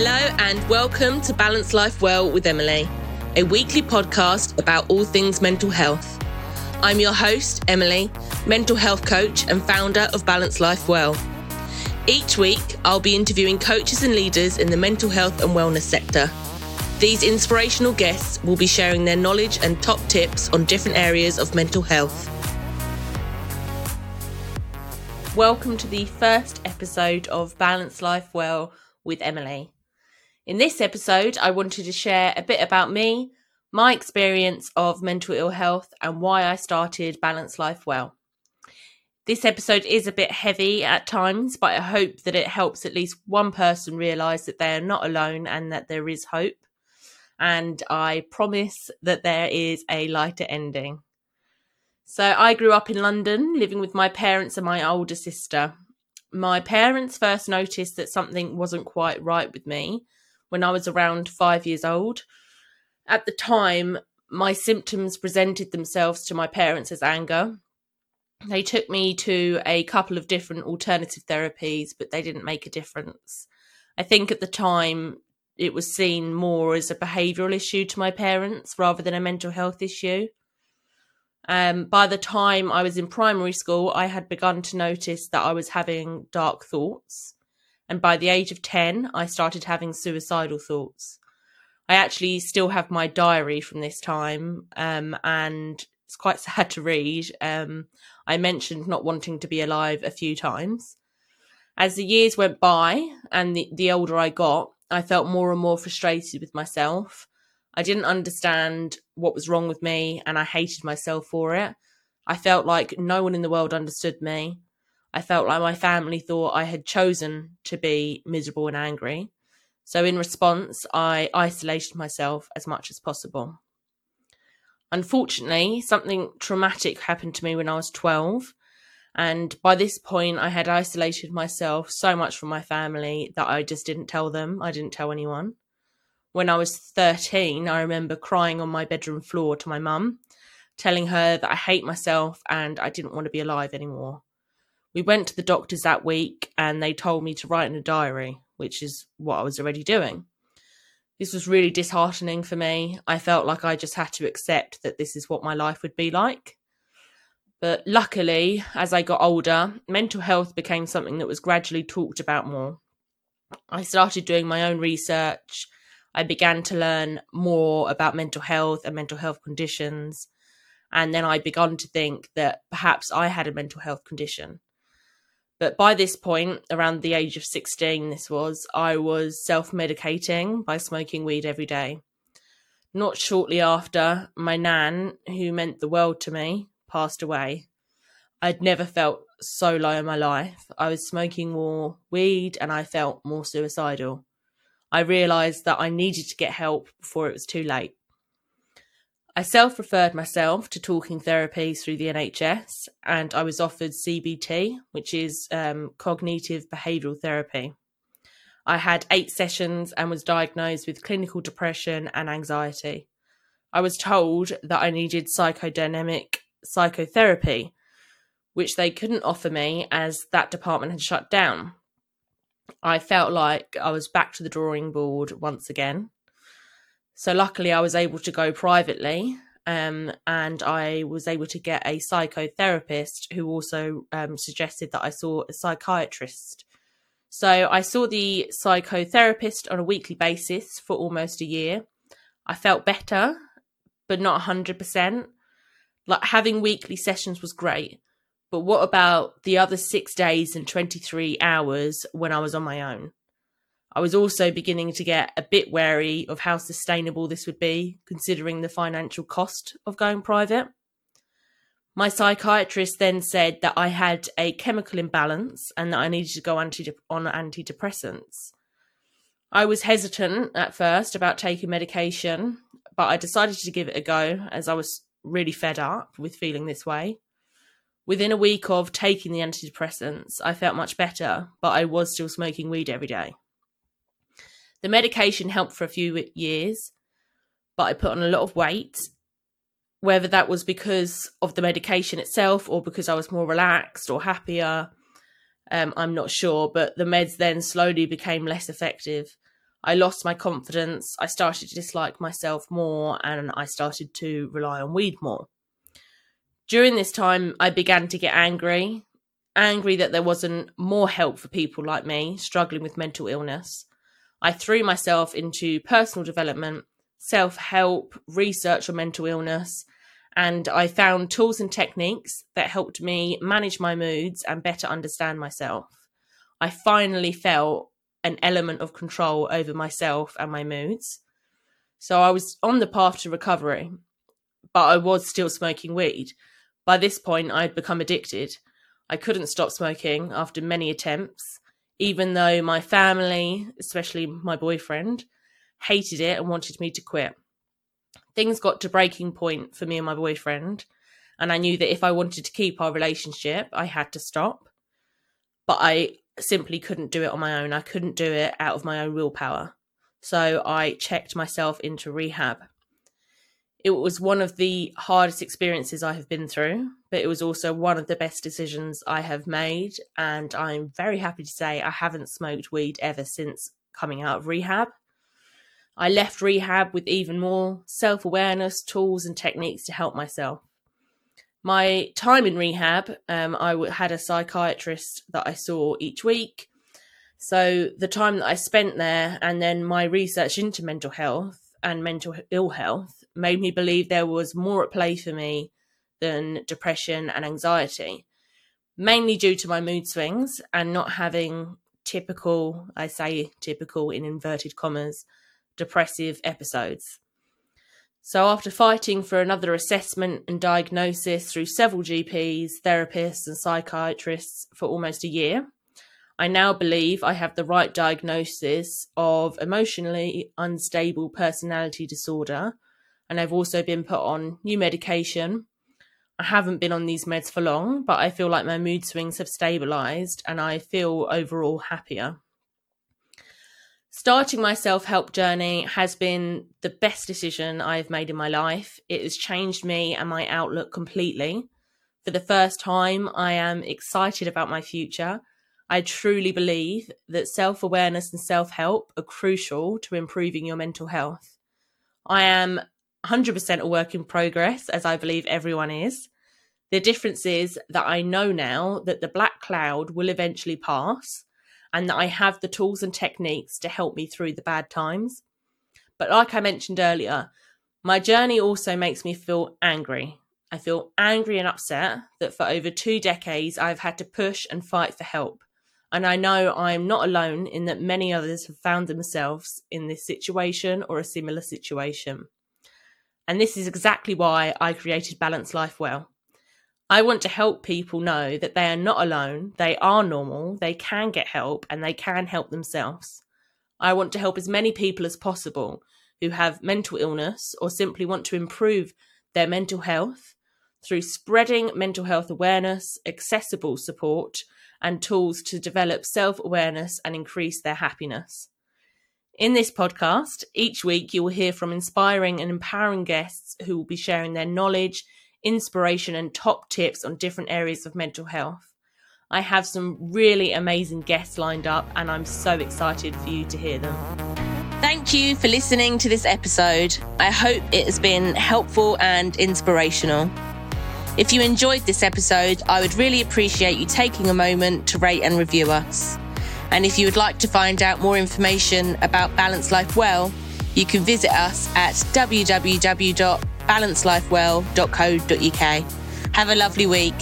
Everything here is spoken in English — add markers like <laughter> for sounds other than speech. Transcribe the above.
Hello, and welcome to Balance Life Well with Emily, a weekly podcast about all things mental health. I'm your host, Emily, mental health coach and founder of Balance Life Well. Each week, I'll be interviewing coaches and leaders in the mental health and wellness sector. These inspirational guests will be sharing their knowledge and top tips on different areas of mental health. Welcome to the first episode of Balance Life Well with Emily. In this episode, I wanted to share a bit about me, my experience of mental ill health, and why I started Balance Life Well. This episode is a bit heavy at times, but I hope that it helps at least one person realize that they are not alone and that there is hope. And I promise that there is a lighter ending. So I grew up in London, living with my parents and my older sister. My parents first noticed that something wasn't quite right with me when I was around five years old. At the time, my symptoms presented themselves to my parents as anger. They took me to a couple of different alternative therapies, but they didn't make a difference. I think at the time it was seen more as a behavioural issue to my parents rather than a mental health issue. Um, by the time I was in primary school, I had begun to notice that I was having dark thoughts. And by the age of 10, I started having suicidal thoughts. I actually still have my diary from this time, um, and it's quite <laughs> sad to read. Um, I mentioned not wanting to be alive a few times. As the years went by and the, the older I got, I felt more and more frustrated with myself I didn't understand what was wrong with me and I hated myself for it. I felt like no one in the world understood me. I felt like my family thought I had chosen to be miserable and angry. So, in response, I isolated myself as much as possible. Unfortunately, something traumatic happened to me when I was 12. And by this point, I had isolated myself so much from my family that I just didn't tell them. I didn't tell anyone when I was 13, I remember crying on my bedroom floor to my mum, telling her that I hate myself and I didn't want to be alive anymore. We went to the doctors that week and they told me to write in a diary, which is what I was already doing. This was really disheartening for me. I felt like I just had to accept that this is what my life would be like. But luckily, as I got older, mental health became something that was gradually talked about more. I started doing my own research I began to learn more about mental health and mental health conditions. And then I began to think that perhaps I had a mental health condition. But by this point, around the age of 16, this was, I was self medicating by smoking weed every day. Not shortly after, my nan, who meant the world to me, passed away. I'd never felt so low in my life. I was smoking more weed and I felt more suicidal. I realised that I needed to get help before it was too late. I self referred myself to talking therapies through the NHS, and I was offered CBT, which is um, cognitive behavioural therapy. I had eight sessions and was diagnosed with clinical depression and anxiety. I was told that I needed psychodynamic psychotherapy, which they couldn't offer me as that department had shut down. I felt like I was back to the drawing board once again. So luckily, I was able to go privately, um, and I was able to get a psychotherapist who also um, suggested that I saw a psychiatrist. So I saw the psychotherapist on a weekly basis for almost a year. I felt better, but not 100%. Like having weekly sessions was great, but what about the other six days and 23 hours when I was on my own? I was also beginning to get a bit wary of how sustainable this would be, considering the financial cost of going private. My psychiatrist then said that I had a chemical imbalance and that I needed to go anti- on antidepressants. I was hesitant at first about taking medication, but I decided to give it a go as I was really fed up with feeling this way. Within a week of taking the antidepressants, I felt much better, but I was still smoking weed every day. The medication helped for a few years, but I put on a lot of weight. Whether that was because of the medication itself or because I was more relaxed or happier, um, I'm not sure. But the meds then slowly became less effective. I lost my confidence. I started to dislike myself more and I started to rely on weed more. During this time, I began to get angry, angry that there wasn't more help for people like me struggling with mental illness. I threw myself into personal development, self help, research on mental illness, and I found tools and techniques that helped me manage my moods and better understand myself. I finally felt an element of control over myself and my moods. So I was on the path to recovery, but I was still smoking weed. By this point, I had become addicted. I couldn't stop smoking after many attempts, even though my family, especially my boyfriend, hated it and wanted me to quit. Things got to breaking point for me and my boyfriend, and I knew that if I wanted to keep our relationship, I had to stop. But I simply couldn't do it on my own. I couldn't do it out of my own willpower. So I checked myself into rehab. It was one of the hardest experiences I have been through, but it was also one of the best decisions I have made. And I'm very happy to say I haven't smoked weed ever since coming out of rehab. I left rehab with even more self awareness, tools, and techniques to help myself my time in rehab, um, I had a psychiatrist that I saw each week. So the time that I spent there and then my research into mental health and mental ill health made me believe there was more at play for me than depression and anxiety, mainly due to my mood swings and not having typical, I say typical in inverted commas, depressive episodes. So, after fighting for another assessment and diagnosis through several GPs, therapists, and psychiatrists for almost a year, I now believe I have the right diagnosis of emotionally unstable personality disorder. And I've also been put on new medication. I haven't been on these meds for long, but I feel like my mood swings have stabilized and I feel overall happier starting my self help journey has been the best decision I've made in my life. It has changed me and my outlook completely. For the first time, I am excited about my future. I truly believe that self awareness and self help are crucial to improving your mental health. I am 100% a work in progress, as I believe everyone is. The difference is that I know now that the black cloud will eventually pass and that I have the tools and techniques to help me through the bad times. But like I mentioned earlier, my journey also makes me feel angry. I feel angry and upset that for over two decades I've had to push and fight for help. And I know I'm not alone in that many others have found themselves in this situation or a similar situation. And this is exactly why I created Balance Life Well. I want to help people know that they are not alone, they are normal, they can get help, and they can help themselves. I want to help as many people as possible who have mental illness or simply want to improve their mental health through spreading mental health awareness, accessible support, and tools to develop self awareness and increase their happiness. In this podcast, each week you will hear from inspiring and empowering guests who will be sharing their knowledge inspiration and top tips on different areas of mental health. I have some really amazing guests lined up, and I'm so excited for you to hear them. Thank you for listening to this episode. I hope it has been helpful and inspirational. If you enjoyed this episode, I would really appreciate you taking a moment to rate and review us. And if you would like to find out more information about Balance Life Well, you can visit us at www.balancelifewell.co.uk. Have a lovely week.